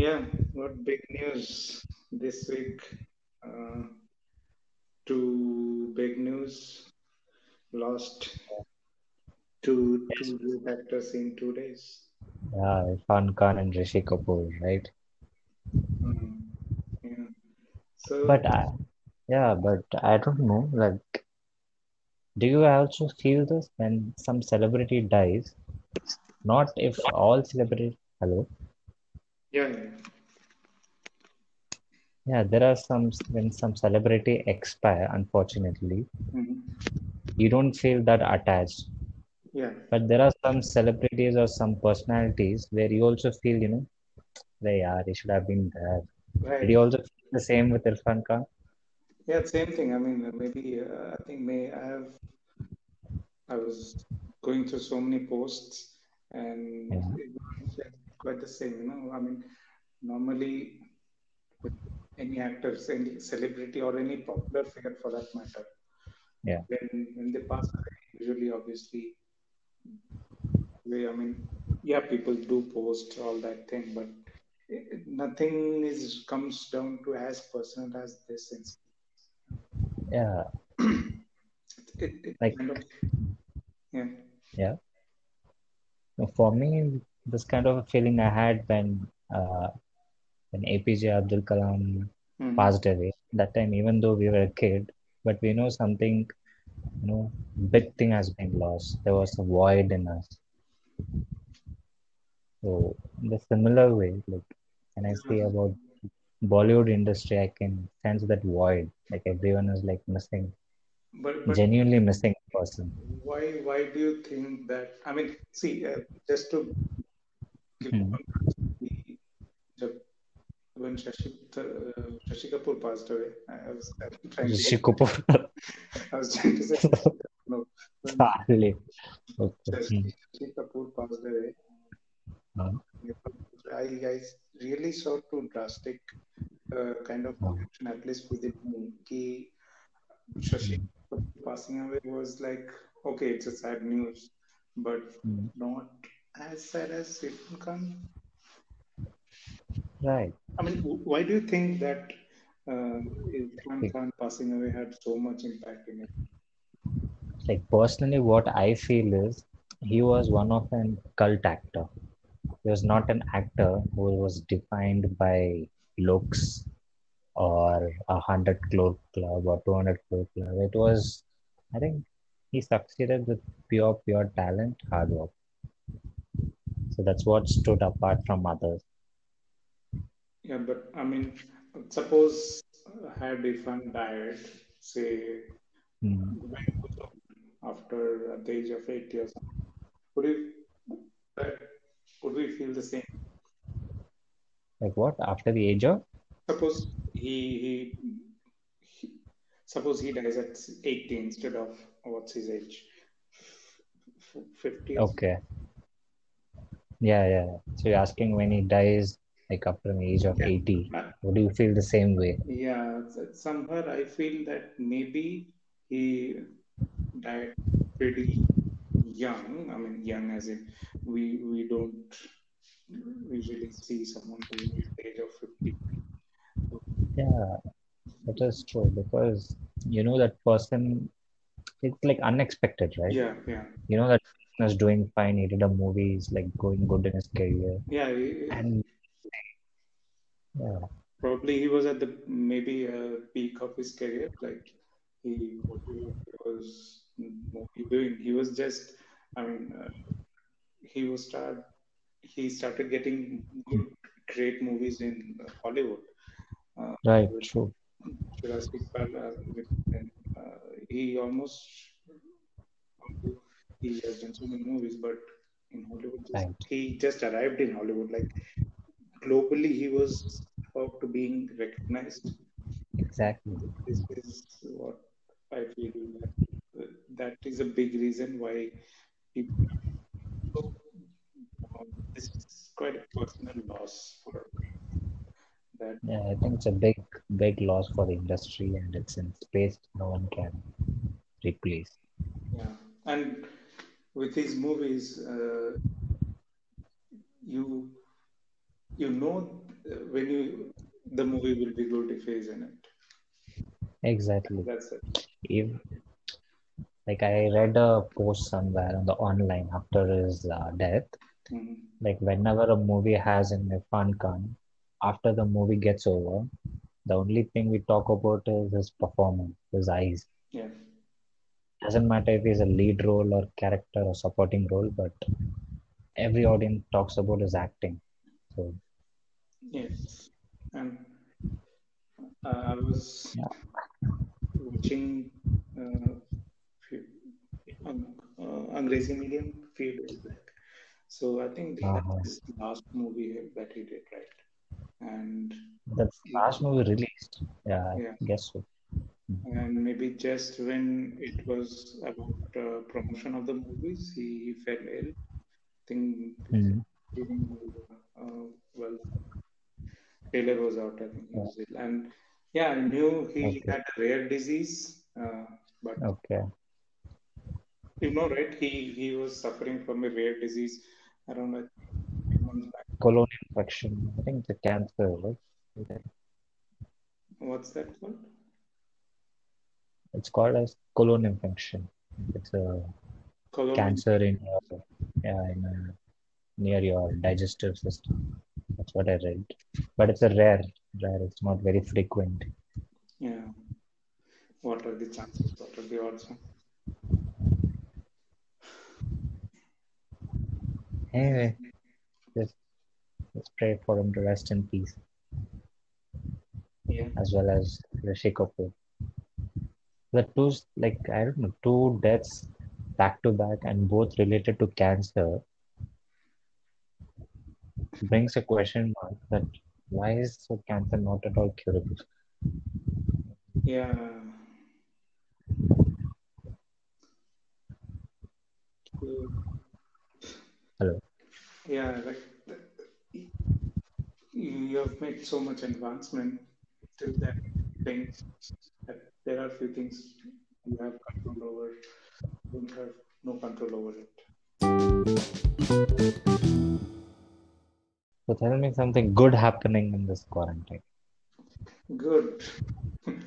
Yeah, what big news this week? Uh, two big news. Lost two two actors in two days. Yeah, Irfan Khan and Rishi Kapoor, right? Mm, yeah. So But I, yeah, but I don't know. Like, do you also feel this when some celebrity dies? Not if all celebrity. Hello? Yeah, yeah. Yeah, there are some when some celebrity expire, unfortunately, Mhm. you don't feel that attached. yeah. But there are some celebrities or some personalities where you also feel, you know, they yeah, they should have been there. Did Right. you also feel the same with Irfan Khan? Yeah, same thing. I mean, maybe uh, I think may I have I was going through so many posts and Yeah. It was like quite the same, you know. I mean, normally with any actors, any celebrity or any popular figure for that matter, Yeah. when when they pass away, usually obviously we I mean, yeah, people do post all that thing, but it, nothing is comes down to as personal as this. Yeah. It, it Like, kind of yeah. yeah. For me, this kind of a feeling I had when uh, when APJ Abdul Kalam Mhm. passed away. That time, even though we were a kid, but we know something, you know, big thing has been lost. There was a void in us. So, in the similar way, like when I say about Bollywood industry, I can sense that void. Like everyone is like missing, But but genuinely missing a person. why why do you think that? I mean, see, uh, just to Hmm. context, the- when Shashi uh, Shashi Kapoor passed away, I was I was trying Rishi to Kapoor. I was trying to say no. When Charlie. Okay. Shashi, Hmm. Shashi Kapoor passed away, Uh, I, I really saw two drastic uh, kind of reaction, at least within me. Ki Shashi hmm. Kapoor passing away was like, okay, it's a sad news, but Hmm. not as sad as Irfan Khan. Right. I mean, why do you think that uh, Khan passing away had so much impact in it? like personally, what I feel is he was one of an cult actor. He was not an actor who was defined by looks or a hundred crore club or two hundred crore club. It was, I think, he succeeded with pure, pure talent, hard work. So that's what stood apart from others. Yeah, but I mean, suppose uh, had Irfan died, say, Hmm. when he was old, after the age of 80 or something, would you would we feel the same? Like what? After the age of? Suppose he, he, he suppose he dies at 80 instead of what's his age? 50. Okay. Yeah, yeah. So you're asking when he dies, like after an age of Yeah. 80, Uh, would you feel the same way? yeah, s- somewhere I feel that maybe he died pretty young. I mean, young as in we we don't usually see someone dying at the age of 50. Yeah, that is true because you know that person, it's like unexpected, right? yeah, yeah, You know that is doing fine, he did a movie, he's like going good in his career. yeah. he- And yeah, Probably he was at the maybe uh, peak of his career. Like he, was doing, he was just. I mean, uh, he was start. He started getting good, great movies in Hollywood. Uh, right, true. Jurassic Park, uh, and uh, he almost he has done so many movies, but in Hollywood, just Right, he just arrived in Hollywood. Like globally, he was about to being recognized. exactly. This is what I feel that that is a big reason why people. So, um, this is quite a personal loss for that. Yeah, I think it's a big, big loss for the industry and it's in space no one can replace. Yeah, and with his movies, uh, you you know uh, when you the movie will be good if he's in it. Exactly. That's it. If like I read a post somewhere on the online after his uh, death, Mhm. like whenever a movie has an Irfan Khan, after the movie gets over, the only thing we talk about is his performance, his eyes. Yeah. Doesn't matter if he's a lead role or character or supporting role, but every audience talks about his acting. So Yes. And uh, I was yeah. watching uh, um, uh, Angrezi medium few days back. So I think Uh-huh. his last movie that he did, right? And That's last movie released. Yeah, I guess so. And maybe just when it was about uh, promotion of the movies, he fell ill. I think during uh, well, Taylor was out. I think he was ill, and yeah, I knew he Okay. had a rare disease, uh, but Okay. you know, right? He he was suffering from a rare disease around a few months back. Colon infection. I think the cancer, right? What's that called? It's called as colon infection. It's a Colon. cancer in your yeah, in uh near your digestive system. That's what I read. But it's a rare, rare. It's not very frequent. Yeah. What are the chances? What are the odds? Anyway, just let's pray for him to rest in peace, Yeah. as well as Rishi Kapoor. The two, like I don't know, two deaths back to back and both related to cancer brings a question mark that why is so cancer not at all curable? Yeah. Hello. yeah, like you have made so much advancement till that things that there are few things you have control over, don't have no control over it. So tell me something good happening in this quarantine. Good.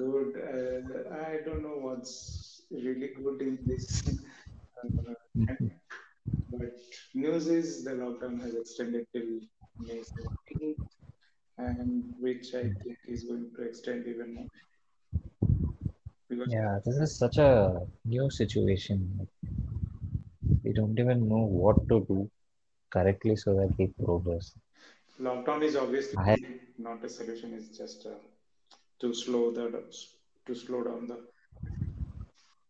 Good. Uh, I don't know what's really good in this. Uh, but news is the lockdown has extended till May 17th, and which I think is going to extend even more. Because Yeah, this is such a new situation. We don't even know what to do correctly so that we progress. lockdown is obviously I not a solution. It's just uh, to slow the to slow down the.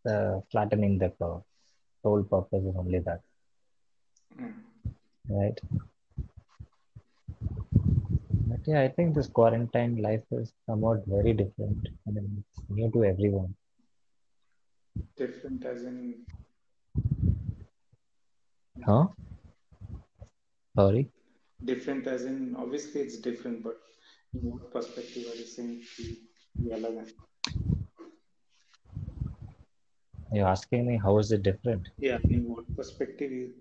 uh, flattening the curve. Sole purpose is only that, Mm. right? But yeah, I think this quarantine life is somewhat very different. I mean, it's new to everyone. Different as in. Huh? Sorry? Different as in, obviously it's different, but in what perspective are you saying You're asking me how is it different? Yeah, in what perspective you.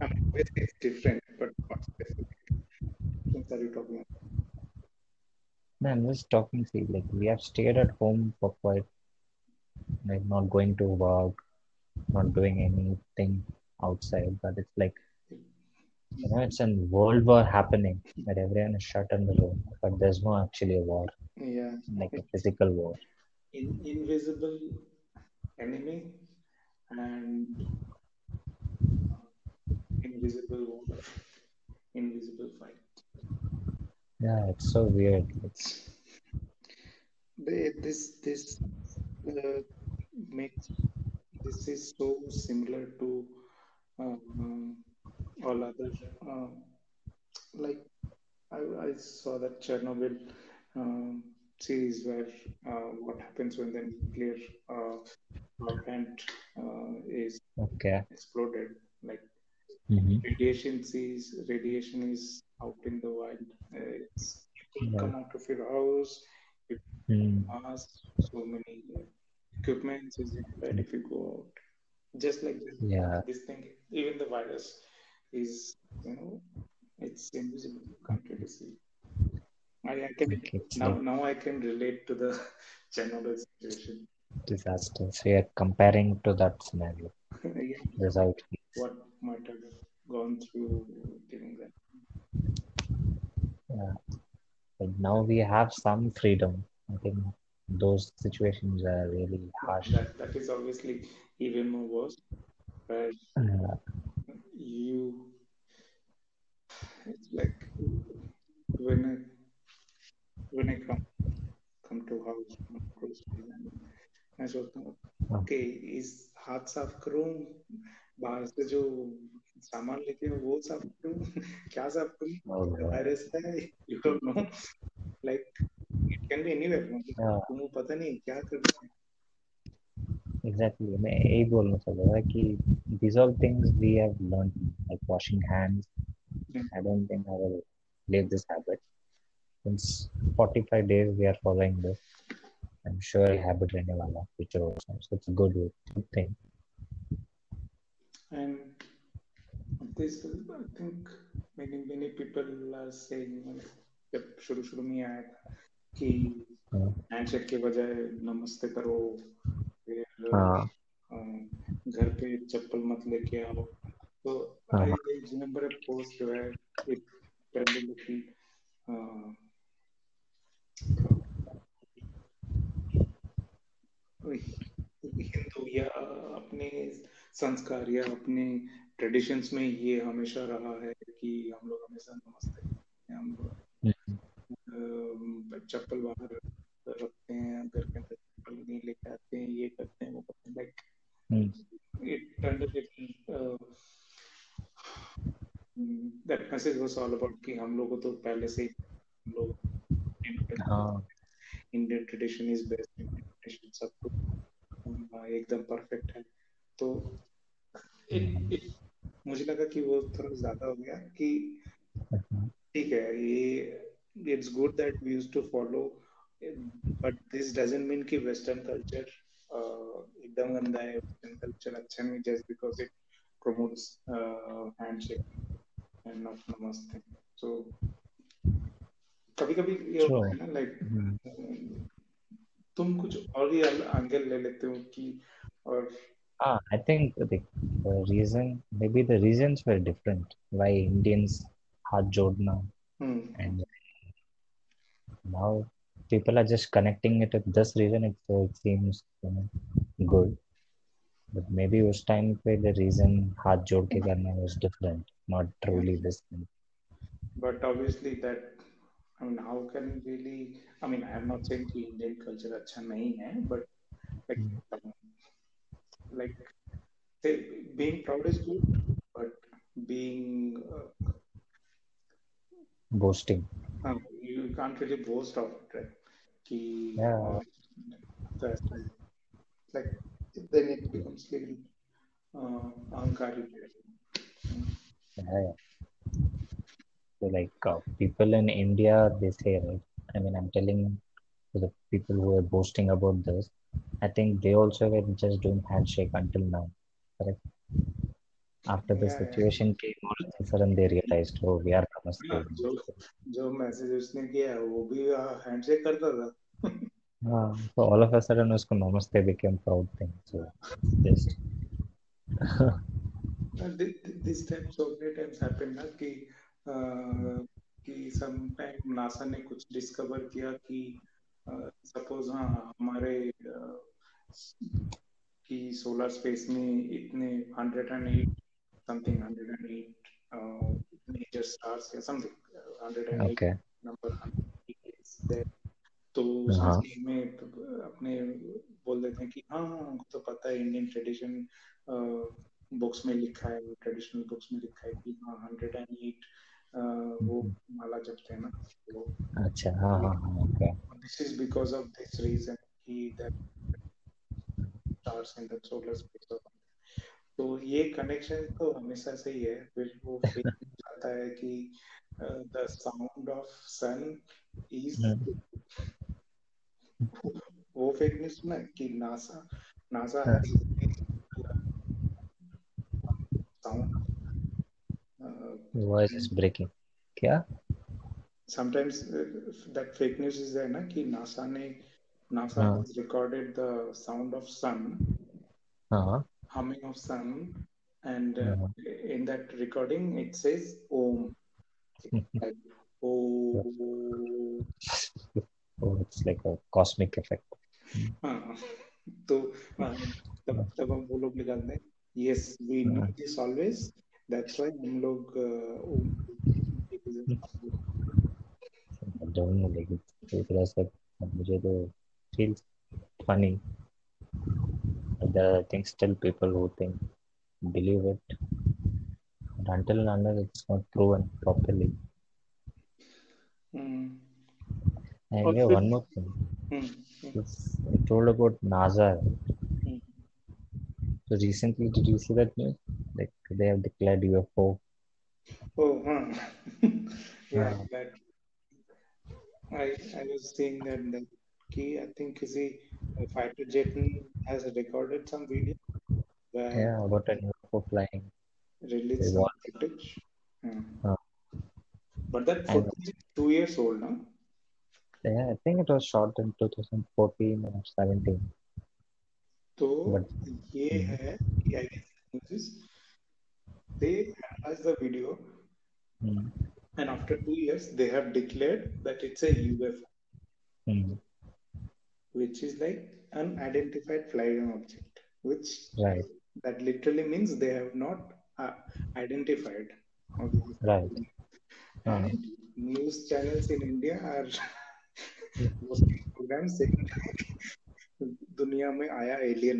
I mean, it's different, but what specific things are you talking about? No, I'm just talking, see, like we have stayed at home for quite, like not going to work, not doing anything outside, but it's like, you know, it's a world war happening, that everyone is shut in the room, but there's no actually a war, Yeah, like a physical war. in, invisible enemy and invisible war, invisible fight. Yeah, it's so weird. It's, They, this this uh, makes this is so similar to um, all other uh, like I, I saw that Chernobyl um, series where uh, what happens when the nuclear uh, power plant uh, is okay. exploded. Like hmm radiation sees radiation is out in the wild. Uh, it's, you Yeah. come out of your house. You Mm. mask, so many uh, equipments is required if you go out. Just like this, Yeah. this thing, even the virus is, you know, it's invisible. You can't really see. I, I can now now I can relate to the Chernobyl situation. Disaster. So you're comparing to that scenario. yeah. Result. What might have gone through. Yeah. But now we have some freedom. I think those situations are really harsh. That, that is obviously even more worse. But uh, you, it's like when I when I come come to house, मैं सोचता हूँ okay इस हाथ साफ करूँ बाहर से जो सामान लेके हैं वो साफ़ करूँ क्या साफ़ करूँ वायरस है you don't know like it can be anywhere तुम पता नहीं क्या कर रहे हैं Exactly. मैं यही बोलना चाह रहा था कि all things we have learned like washing hands. Mm. I don't think I will leave this habit. Since 45 days we are following this. I'm sure habit रहने वाला future also. So it's a good, good thing. And this, I think many many people are saying जब शुरू शुरू में आया था कि handshake के बजाय नमस्ते करो फिर घर पे चप्पल मत लेके आओ। तो आई रिमेम्बर अ पोस्ट जो है एक पहले लिखी हिंदू या अपने संस्कार या अपने ट्रेडिशंस में ये हमेशा रहा है कि हम लोग हमेशा नमस्ते हम लोग चप्पल बाहर रखते हैं घर के अंदर चप्पल नहीं लेके आते हैं ये करते हैं वो करते हैं like it that message was all about कि हम लोगों तो पहले से लोग Indian tradition is best Indian tradition सब कुछ एकदम परफेक्ट है। तो इट इट मुझे लगा कि वो थोड़ा ज़्यादा हो गया कि ठीक है ये it's good that we used to follow but this doesn't mean कि वेस्टर्न कल्चर एकदम गंदा है वेस्टर्न कल्चर अच्छा नहीं just because it uh, handshake and not namaste so कभी कभी ये होता है ना लाइक तुम कुछ और ही एंगल ले लेते हो कि और Ah, I think the, the reason, maybe the reasons were different. Why Indians had jodna, hmm. and now people are just connecting it with this reason. It, so it seems you know, good. But maybe उस time पे the reason हाथ जोड़ के करना was different, not truly this thing. But obviously that I mean, how can really? I mean, I'm not saying कि Indian culture अच्छा नहीं है, but like, um, like, say being proud is good, but being uh, boasting—you uh, can't really boast of it, right? Ki, yeah. Uh, like then it becomes little uh. Yeah. So like uh, people in India, they say, right? I mean, I'm telling the people who are boasting about this, I think they also were just doing handshake until now. Correct? After the yeah, situation yeah. came all of a sudden they realized, oh, we are namaste. जो जो message उसने किया वो भी handshake करता था हाँ so all of a sudden उसको namaste became proud thing so just this time so many times happened ना कि कि सम टाइम नासा ने कुछ डिस्कवर किया कि सपोज़ हाँ हमारे कि सोलर स्पेस में इतने hundred and eight something hundred and eight major stars या something hundred and eight number तो संस्कृत में अपने बोल देते हैं कि हाँ हाँ हमको तो पता है इंडियन ट्रेडिशन बुक्स में लिखा है ट्रेडिशनल बुक्स में लिखा है कि हाँ हंड्रेड एंड एट वो माला जपते हैं ना वो अच्छा हाँ हाँ हाँ okay this is because of this reason कि that stars in the solar space तो ये कनेक्शन तो हमेशा से ही है। फिर वो फेक जाता है कि the sound of sun is वो फेक न्यूज़ सुना कि NASA NASA sound voice is breaking क्या? uh, that fake news is there na कि NASA ने NASA हाँ. has recorded the sound of sun हाँ humming of sun and uh, हाँ. in that recording it says om like oh oh, it's like a cosmic effect. हाँ तो हाँ, तब तब हम वो लोग निकालते हैं yes we हाँ. need this always that's why हम लोग uh, like it's, like मुझे तो feels funny. Are I still people who think believe it. But until and unless it's not proven properly. Hmm. And Also- yeah, one more thing. Hmm. It's, I told about NASA. Hmm. So recently, did you see that news? Like they have declared UFO. Oh, huh. yeah, Yeah. that I I was seeing that that key. I think is he uh, fighter jet has recorded some video where Yeah, about an UFO flying. released They some want- footage. Hmm. Uh, But that I know. footage is two years old now. Yeah, I think it was shot in 2014 or 17. तो But- ये है कि I guess news is they analyzed the video Hmm. and after two years they have declared that which is like unidentified flying object, which Right, that literally means they have not uh, identified. Okay. right. Uh, And news channels in India are posting programs saying दुनिया में आया alien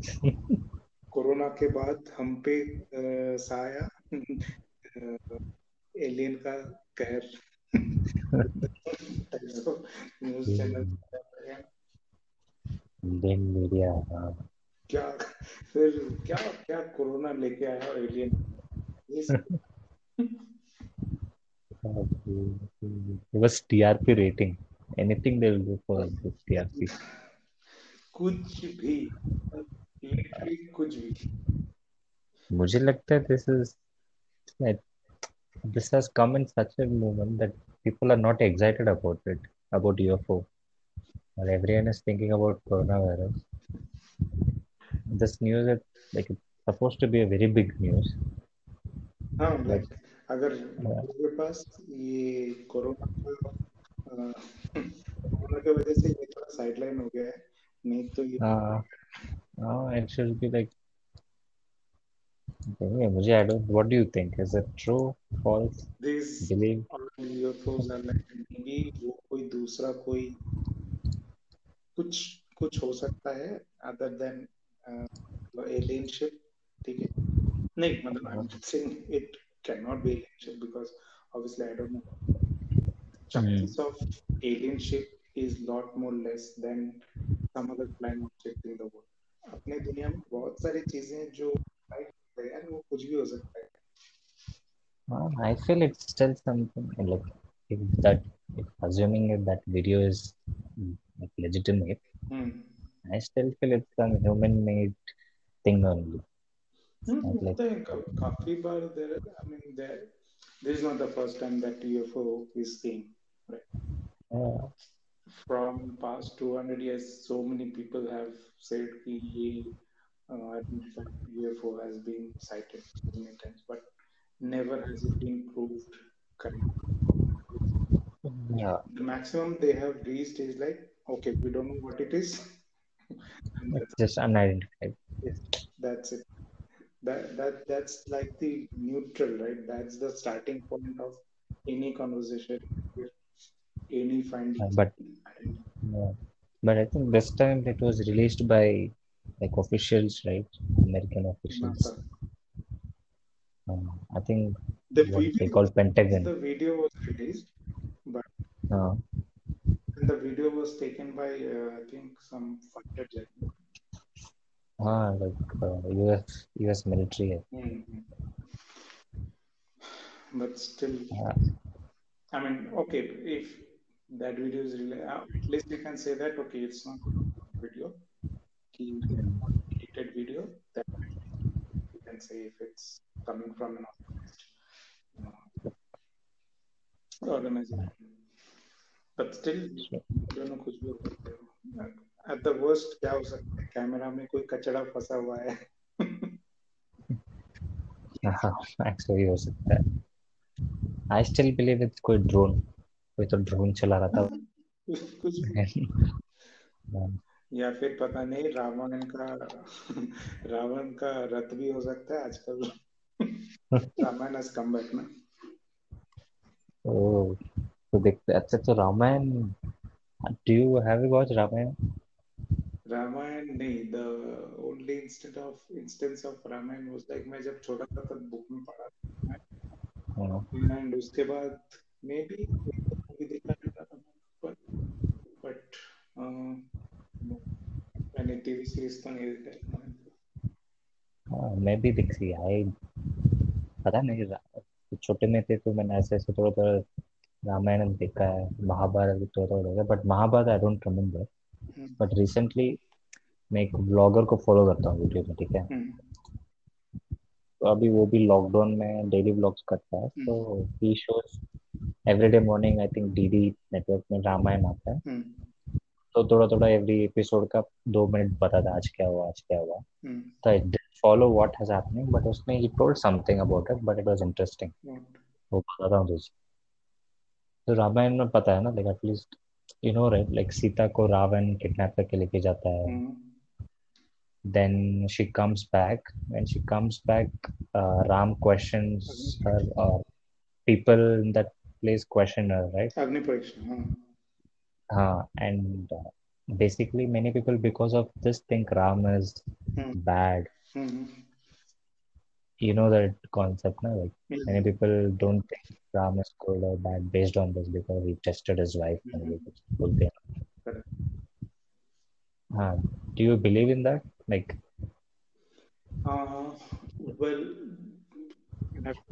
corona के बाद हम पे अ, साया alien का कहर न्यूज चैनल इंडियन मीडिया हाँ। क्या फिर क्या क्या कोरोना लेके आया एलियन बस TRP rating anything they will do for TRP कुछ भी। कुछ भी। मुझे लगता है this is this has come in such a moment that people are not excited about it about UFO. Or everyone is thinking about coronavirus this news is like it's supposed to be a very big news हाँ like अगर. मेरे पास ये corona का अ, corona की वजह से ये थोड़ा साइडलाइन हो गया है नहीं तो ये uh, uh, it should be like anyway, मुझे I don't what do you think is it true false this believe UFOs are like may वो कोई दूसरा कोई कुछ कुछ हो सकता है अदर देन एलियन ठीक है? नहीं। मतलब I am saying it can not be alien because obviously I don't know chances of alien is lot more less than some other planet object in the world अपने दुनिया में बहुत सारी चीज़ें जो लाइफ है वो कुछ भी हो सकता है। Well, I feel it's still something like if that assuming that video is like legitimate. Mm. I still feel it's a human made thing only. Mm, like, coffee bar there I mean there this is not the first time that UFO is seen, right? From past 200 years, so many people have said he uh, UFO has been sighted many times, but never has it been proved correct. Yeah. The maximum they have reached is like okay we don't know what it is it's just unidentified. that's, that's it that that that's like the neutral right that's the starting point of any conversation any finding Uh, but yeah. but I think this time it was released by like officials, right? American officials. Uh, I think the what they video call Pentagon. the video was released but Uh, the video was taken by uh, I think some fighter jet ah, like uh, US US military. Mhm. but still Uh, I mean, okay, if that video is really, uh, at least we can say that, okay, it's not video, key deleted video, that we can say if it's coming from an organized uh, organization. But still, दोनों कुछ भी हो सकते हैं. At the worst क्या हो सकता है? कैमरा में कोई कचड़ा फंसा हुआ है. एक्चुअली हो सकता है। आई स्टिल बिलीव इट्स कोई ड्रोन कोई तो ड्रोन चला रहा था। कुछ या फिर पता नहीं रावण का रावण का रथ भी हो सकता है आजकल। रामायण has come back ना। ओ तो देखते अच्छा तो Ramayan do you have you watch Ramayan? Ramayan नहीं the only instant of instance of Ramayan was like मैं जब छोटा था तब बुक में पढ़ा था एंड उसके बाद मे बी मूवी देखा था बट बट मैंने टीवी सीरीज़ तो नहीं देखा हाँ मैं भी देखी आई पता नहीं छोटे में थे तो मैंने ऐसे ऐसे थोड़ा थोड़ा रामायण देखा है महाभारत भी थोड़ा थोड़ा देखा but Mahabharat I don't remember but recently मैं एक ब्लॉगर को फॉलो करता हूँ वीडियो में ठीक है? तो अभी वो भी लॉकडाउन में डेली ब्लॉग्स करता है तो he shows everyday morning I think DD network में रामायण आता है। तो थोड़ा थोड़ा एवरी एपिसोड का दो मिनट बताता आज क्या हुआ आज क्या हुआ। तो आई follow what has happening, but उसने he told something about it, but it was interesting. वो बताता हूँ तुझे। रामायण में पता है ना like at least you know right like Sita को रावण किडनैप करके लेके जाता है। Then she comes back and she comes back Ram question people in that place question right agni pariksha हाँ। And basically many people because of this think Ram is bad hmm. you know that concept no? like Hmm. many people don't think ram is good or bad based on this because he tested his wife and Mhm. he was बोलते हैं Correct. हाँ do you believe in that like Uh, well,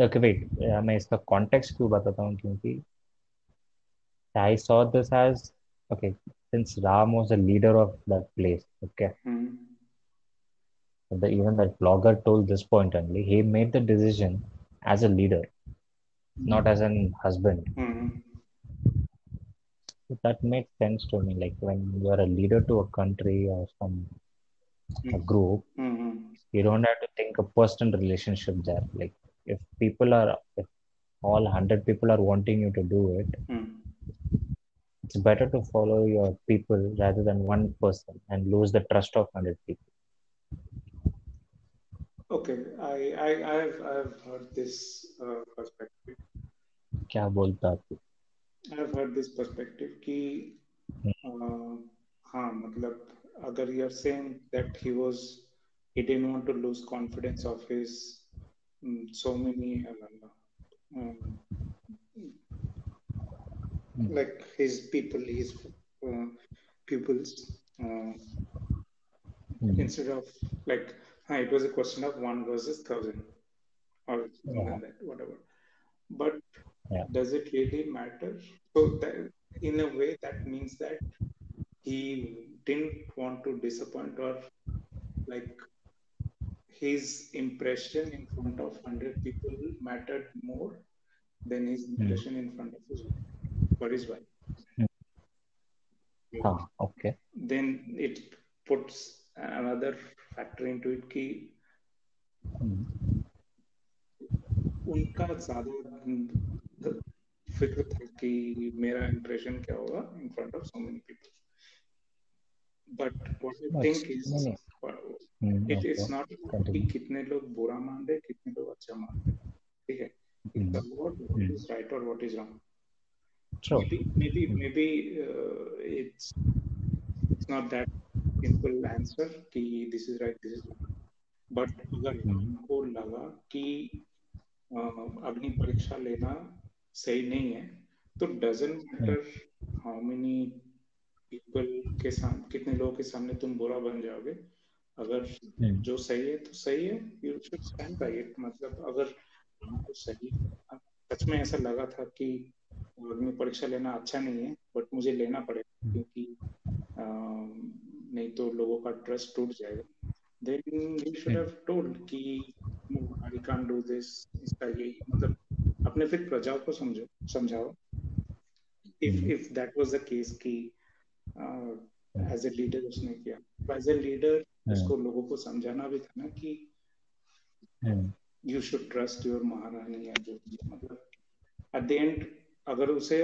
okay wait uh, मैं इसका context क्यों बताता हूँ क्योंकि I saw this as okay since Ram was a leader of that place okay hmm. the, even that blogger told this point only he made the decision as a leader not as an husband Hmm. So that makes sense to me like when you are a leader to a country or some a group Hmm. you don't have to think a personal relationship there like if people are if all 100 people are wanting you to do it Hmm. it's better to follow your people rather than one person and lose the trust of 100 people Okay, I, I, I've, I've heard this uh, perspective. क्या बोलता आप I've heard this perspective कि uh, हाँ मतलब अगर you're saying that he was he didn't want to lose confidence of his um, so many uh, um, like his people his uh, pupils uh, Hmm. instead of like huh, it was a question of one versus thousand or Yeah. that whatever. But Yeah. does it really matter? So that, in a way that means that he didn't want to disappoint or like his impression in front of 100 people mattered more than his hmm. impression in front of his wife for his wife. Hmm. हाँ okay. Then it puts another factor into it कि Hmm. उनका ज़्यादा फ़िक्र था कि मेरा impression क्या होगा in front of so many people but what I think is. Hmm, it is not कि कितने लोग बुरा मान रहे कितने लोग अच्छा मान रहे ठीक है Hmm. It's about what is right और what is wrong True. maybe maybe maybe uh, it's it's not that simple answer कि this is right this is wrong. But अगर Hmm. हमको लगा कि अग्नि परीक्षा लेना सही नहीं है तो doesn't matter how many people के सामने कितने लोगों के सामने तुम बुरा बन जाओगे। अगर Hmm. जो सही है तो सही है you should stand by it मतलब अगर हमको सही सच में ऐसा लगा था कि अग्नि परीक्षा लेना अच्छा नहीं है बट मुझे लेना पड़ेगा क्योंकि अम, नहीं तो लोगों का ट्रस्ट टूट जाएगा। Then you should have told कि आई कांट डू दिस इसका यही मतलब अपने फिर प्रजा को समझो समझाओ। If if that was the case कि एज ए लीडर उसने किया। एज ए लीडर उसको लोगों को समझाना भी था ना कि यू शुड ट्रस्ट योर महारानी या जो मतलब एट द एंड अगर उसे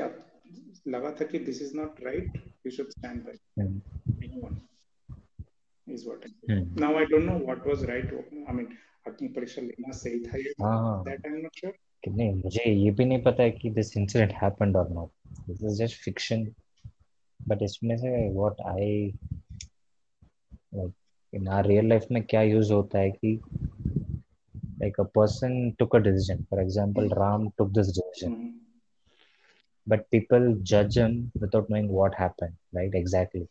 लगा था कि this is not right you should stand by is what hmm. now I don't know what was right I mean अग्नि परीक्षा लेना सही था ये that I'm not sure नहीं मुझे ये भी नहीं पता है कि दिस इंसिडेंट हैपेंड और not this is just fiction but इसमें से what I like in our real life में क्या यूज़ होता है कि like a person took a decision for example ram took this decision mm-hmm. but people judge him without knowing what happened right exactly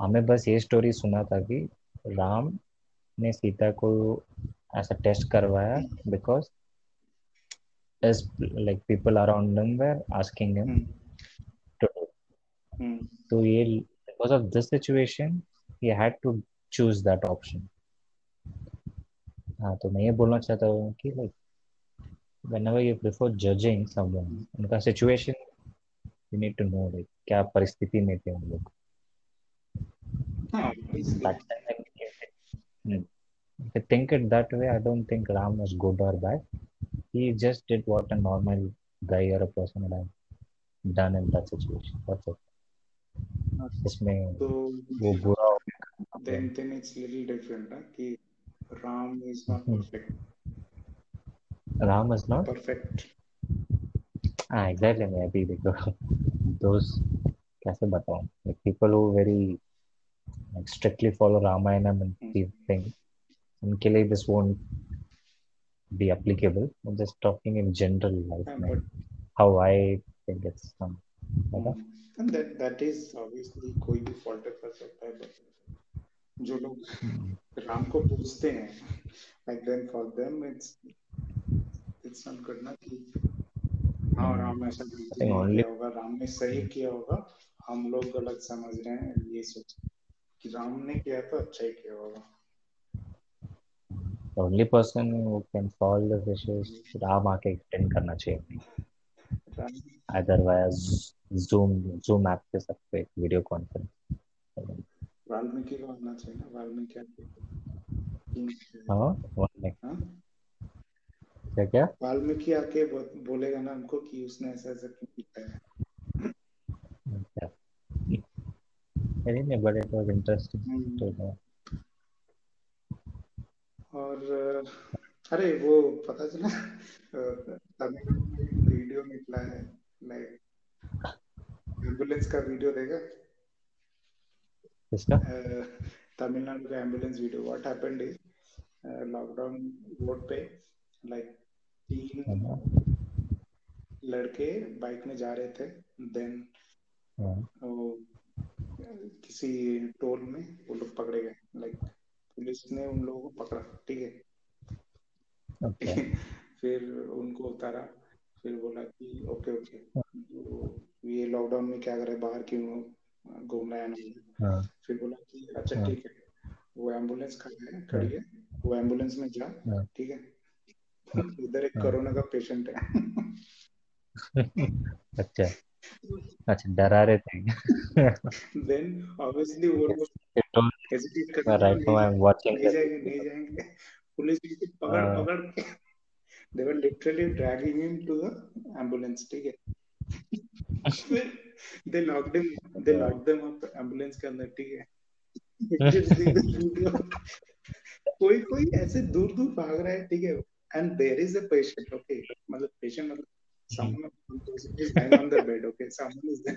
हमें बस ये story सुना था कि राम ने सीता को ऐसा टेस्ट करवाया because as like people around them were asking him to तो ये because of this situation he had to choose that option हाँ तो मैं ये बोलना चाहता हूँ कि like whenever you prefer judging someone उनका situation you need to know like क्या परिस्थिति में थे उन लोग। that time if I think it that way I don't think Ram was good or bad he just did what a normal guy or a person would have done in that situation. That's it. इसमें तो वो बुरा हो गया then then it's little different ना कि Ram is not perfect. Ram is not perfect. Ah, exactly. मैं अभी देखो those कैसे बताऊं like people who very like strictly follow Ramayana and mm. things उनके लिए this won't be applicable. I'm just talking in general life, yeah, but, how I think it's done. um, and that that is obviously कोई भी fault कर सकता है but जो लोग राम को पूछते हैं like then for them it's it's not good ना कि हाँ राम ऐसा गलती किया होगा राम ने सही किया होगा हम लोग गलत समझ रहे हैं ये सोच कि राम ने किया तो अच्छा ही किया होगा। The only person who can solve this issue is Ram आके एक्सटेंड करना चाहिए either via zoom zoom app के सब पे वीडियो कॉन्फ्रेंस वाल्मीकि को आना चाहिए ना वाल्मीकि हाँ वाल्मीकि हाँ? क्या क्या? वाल्मीकि आके बोलेगा ना हमको कि उसने ऐसा ऐसा क्यों किया है। नहीं but it was interesting to know और अरे वो पता चला तमिल में वीडियो निकला है लाइक एंबुलेंस का वीडियो देखा किसका तमिलनाडु का ambulance video what happened is lockdown road पे लाइक तीन हाँ। लड़के बाइक में जा रहे थे देन हाँ। वो किसी टोल में वो लोग पकड़े गए। लाइक पुलिस ने उन लोगों को पकड़ा ठीक है? Okay. फिर उनको उतारा फिर बोला कि ओके ओके तो ये लॉकडाउन में क्या करे? बाहर क्यों घूमना है ना हाँ. फिर बोला कि अच्छा हाँ. ठीक है। वो एंबुलेंस खड़ी है। खड़ी है। वो एंबुलेंस में जा हाँ। ठीक है? इधर एक कोरोना का पेशेंट है। अच्छा। अच्छा डरा रहे थे। देन ऑब्वियसली वो हेजिटेट कर right now I am watching नहीं जाएँगे नहीं जाएँगे। पुलिस भी पकड़ uh, पकड़ के they were literally dragging him to the ambulance ठीक है? फिर they locked him they locked them up ambulance के अंदर ठीक है? कोई कोई ऐसे दूर दूर भाग रहा है ठीक है? And there is a patient okay मतलब पेशेंट मतलब someone is lying on the bed okay? Someone is there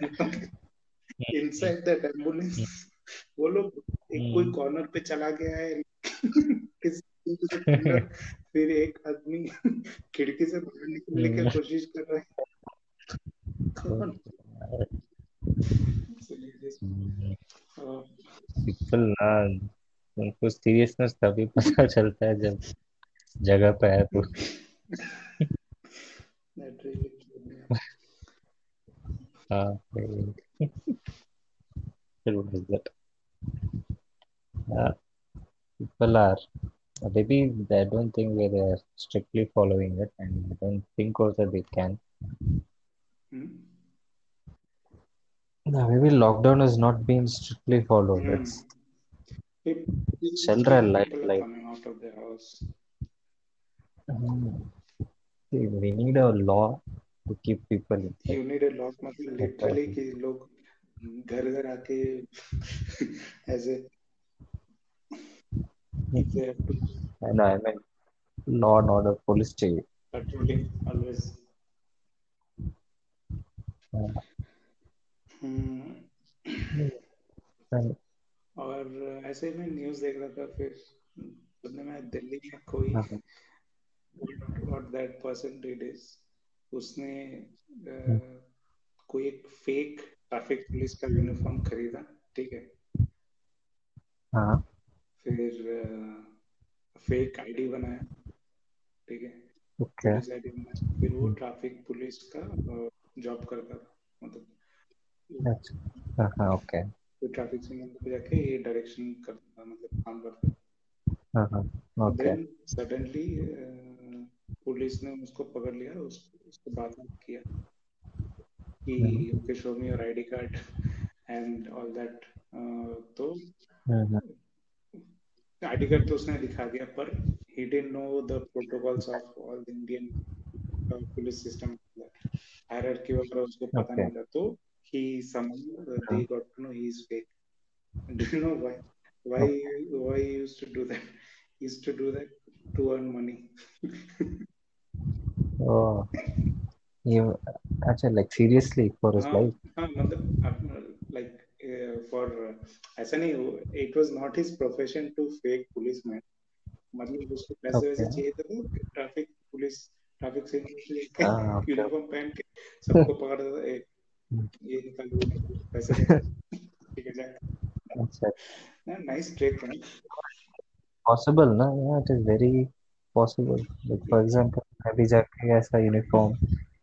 inside that ambulance. वो लोग एक कोई कॉर्नर हम्म। पे चला गया है। फिर एक आदमी खिड़की से बाहर निकलने की हम्म। कोशिश कर रहा है। पीपल ना। उनको सीरियसनेस तभी पता चलता है जब जगह पे है तो हाँ what is that? Uh, people are maybe they don't think they are strictly following it, and I don't think also they can. Hmm? Yeah, maybe lockdown has not been strictly followed. Hmm. It's Pe- children like people like coming out of their house. Hmm. See, we need a law to keep people inside. You need a lock मतलब literally कि लोग घर घर आके ऐसे they I mean, law and order, police चाहिए. patrolling always. Yeah. Hmm. And- और ऐसे ही मैं न्यूज़ देख रहा था फिर सुनने में दिल्ली में कोई हाँ, what that person did is उसने अ, कोई एक फेक ट्रैफ़िक पुलिस का यूनिफॉर्म खरीदा ठीक है? हाँ, फिर फेक आईडी बनाया ठीक है? okay. पुलिस आईडी बनाया। फिर वो ट्रैफ़िक पुलिस का जॉब करता था मतलब। That's, हाँ, हाँ, okay. फिर ट्रैफ़िक सिग्नल पे जाके ये डायरेक्शन करता मतलब काम करता हाँ, हाँ, okay. देन सडनली पुलिस ने उसको पकड़ लिया उस, उसको बात किया कि okay show me your ID card and all that तो हम्म, आईडी कार्ड तो उसने दिखा दिया पर he didn't know the protocols of all Indian police system hierarchy वगैरह उसको पता Okay. नहीं था तो he somehow uh, they got to know he's fake. Do you know why? Why why he used to do that? He used to do that to earn money. Oh, you actually like seriously for his हाँ, हाँ मतलब like uh, for ऐसा नहीं it was not his profession to fake policeman. मतलब उसको पैसे वैसे चाहिए थे तो ट्रैफ़िक पुलिस ट्रैफ़िक से यूनिफॉर्म पहन के सबको पकड़ता था ए, ये निकाल दो पैसे ठीक है जाए अच्छा। नाइस ट्रिक है। पॉसिबल ना? It is very possible for example मैं भी जाके ऐसा uniform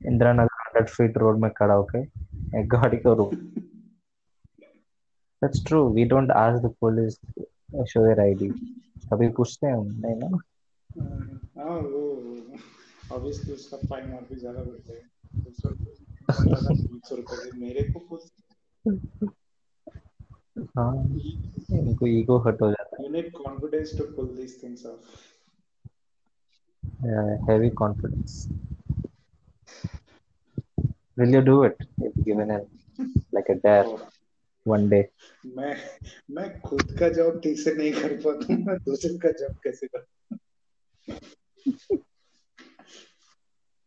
Indira Nagar hundred feet road में खड़ा होके एक गाड़ी को रोक। That's true we don't ask the police show their ID कभी पूछते हैं नहीं ना? हाँ वो ऑब्वियसली उसका फाइन और भी ज़्यादा बढ़ता है। मेरे को हाँ इनको ईगो हट हो जाता है। You need confidence to pull this things off heavy confidence. Will you do it if given a like a dare और one day? मैं मैं खुद का जॉब ठीक से नहीं कर पाता हूँ मैं दूसरे का जॉब कैसे कर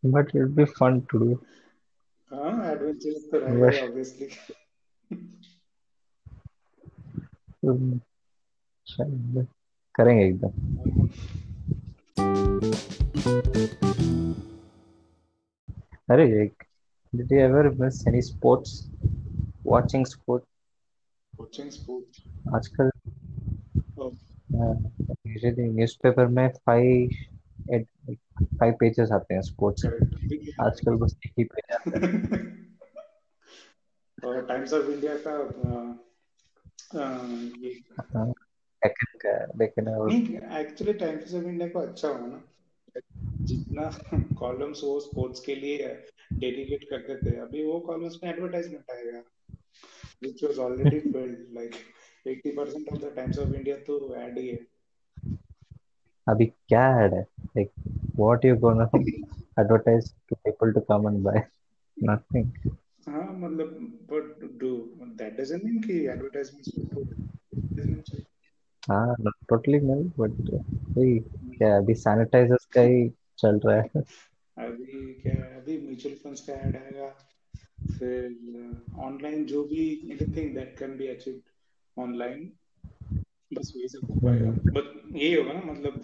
But it would be fun to do. हाँ एडवेंचरस तो रहेगा Well- ऑब्वियसली हम्म, चल, करेंगे एकदम अरे एक did you ever miss any sports watching sport coaching sport आजकल यूजुअली न्यूज़पेपर में फाइव फाइव पेजेस आते हैं स्पोर्ट्स आजकल बस एक ही पेज आता है और टाइम्स ऑफ इंडिया का अ, अ, ये हाँ, second का है, लेकिन और नहीं एक्चुअली टाइम्स ऑफ इंडिया को अच्छा हुआ ना जितना कॉलम्स वो स्पोर्ट्स के लिए डेडिकेट करते थे अभी वो कॉलम्स में एडवर्टाइजमेंट आएगा। Which was already filled like 80% of the times of india तो ad ही है। अभी क्या ऐड है? Like what you gonna advertise to people to come and buy nothing हाँ मतलब but do that doesn't mean कि advertisements हाँ टोटली नहीं बट वही क्या अभी सैनिटाइजर्स का ही चल रहा है। अभी क्या है, अभी म्यूचुअल फंड्स का ऐड आएगा फिर ऑनलाइन जो भी anything that can be achieved online बस वही सब हो पाएगा। बट यही होगा ना मतलब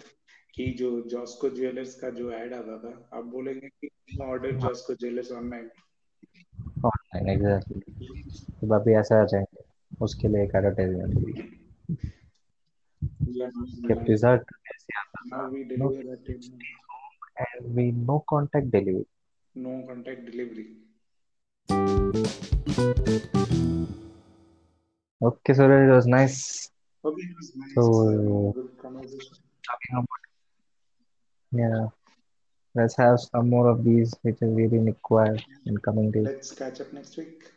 कि जो जॉस्को ज्वेलर्स का जो ऐड आता था आप बोलेंगे कि order Josco jewellers online online exactly तो अभी ऐसा आ जाएँगे उसके लिए एक advertisement kept his heart now we deliver no, at and we no contact delivery. No contact delivery. Okay so it was nice. Okay it was nice. So good talking about yeah let's have some more of these which is really required in coming days. Let's catch up next week.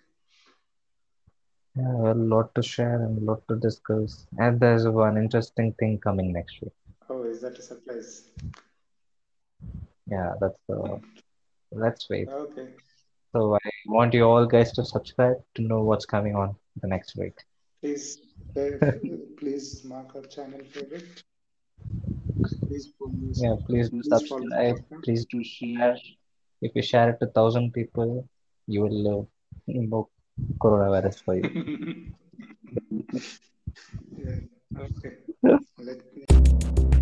Yeah, a lot to share and a lot to discuss. And there's one interesting thing coming next week. Oh, is that a surprise? Yeah, that's uh, let's wait. Okay. So I want you all guys to subscribe to know what's coming on the next week. Please, please mark our channel favorite. Please yeah, please do subscribe. Please do share. If you share it to thousand people, you will uh, invoke coronavirus for you. okay.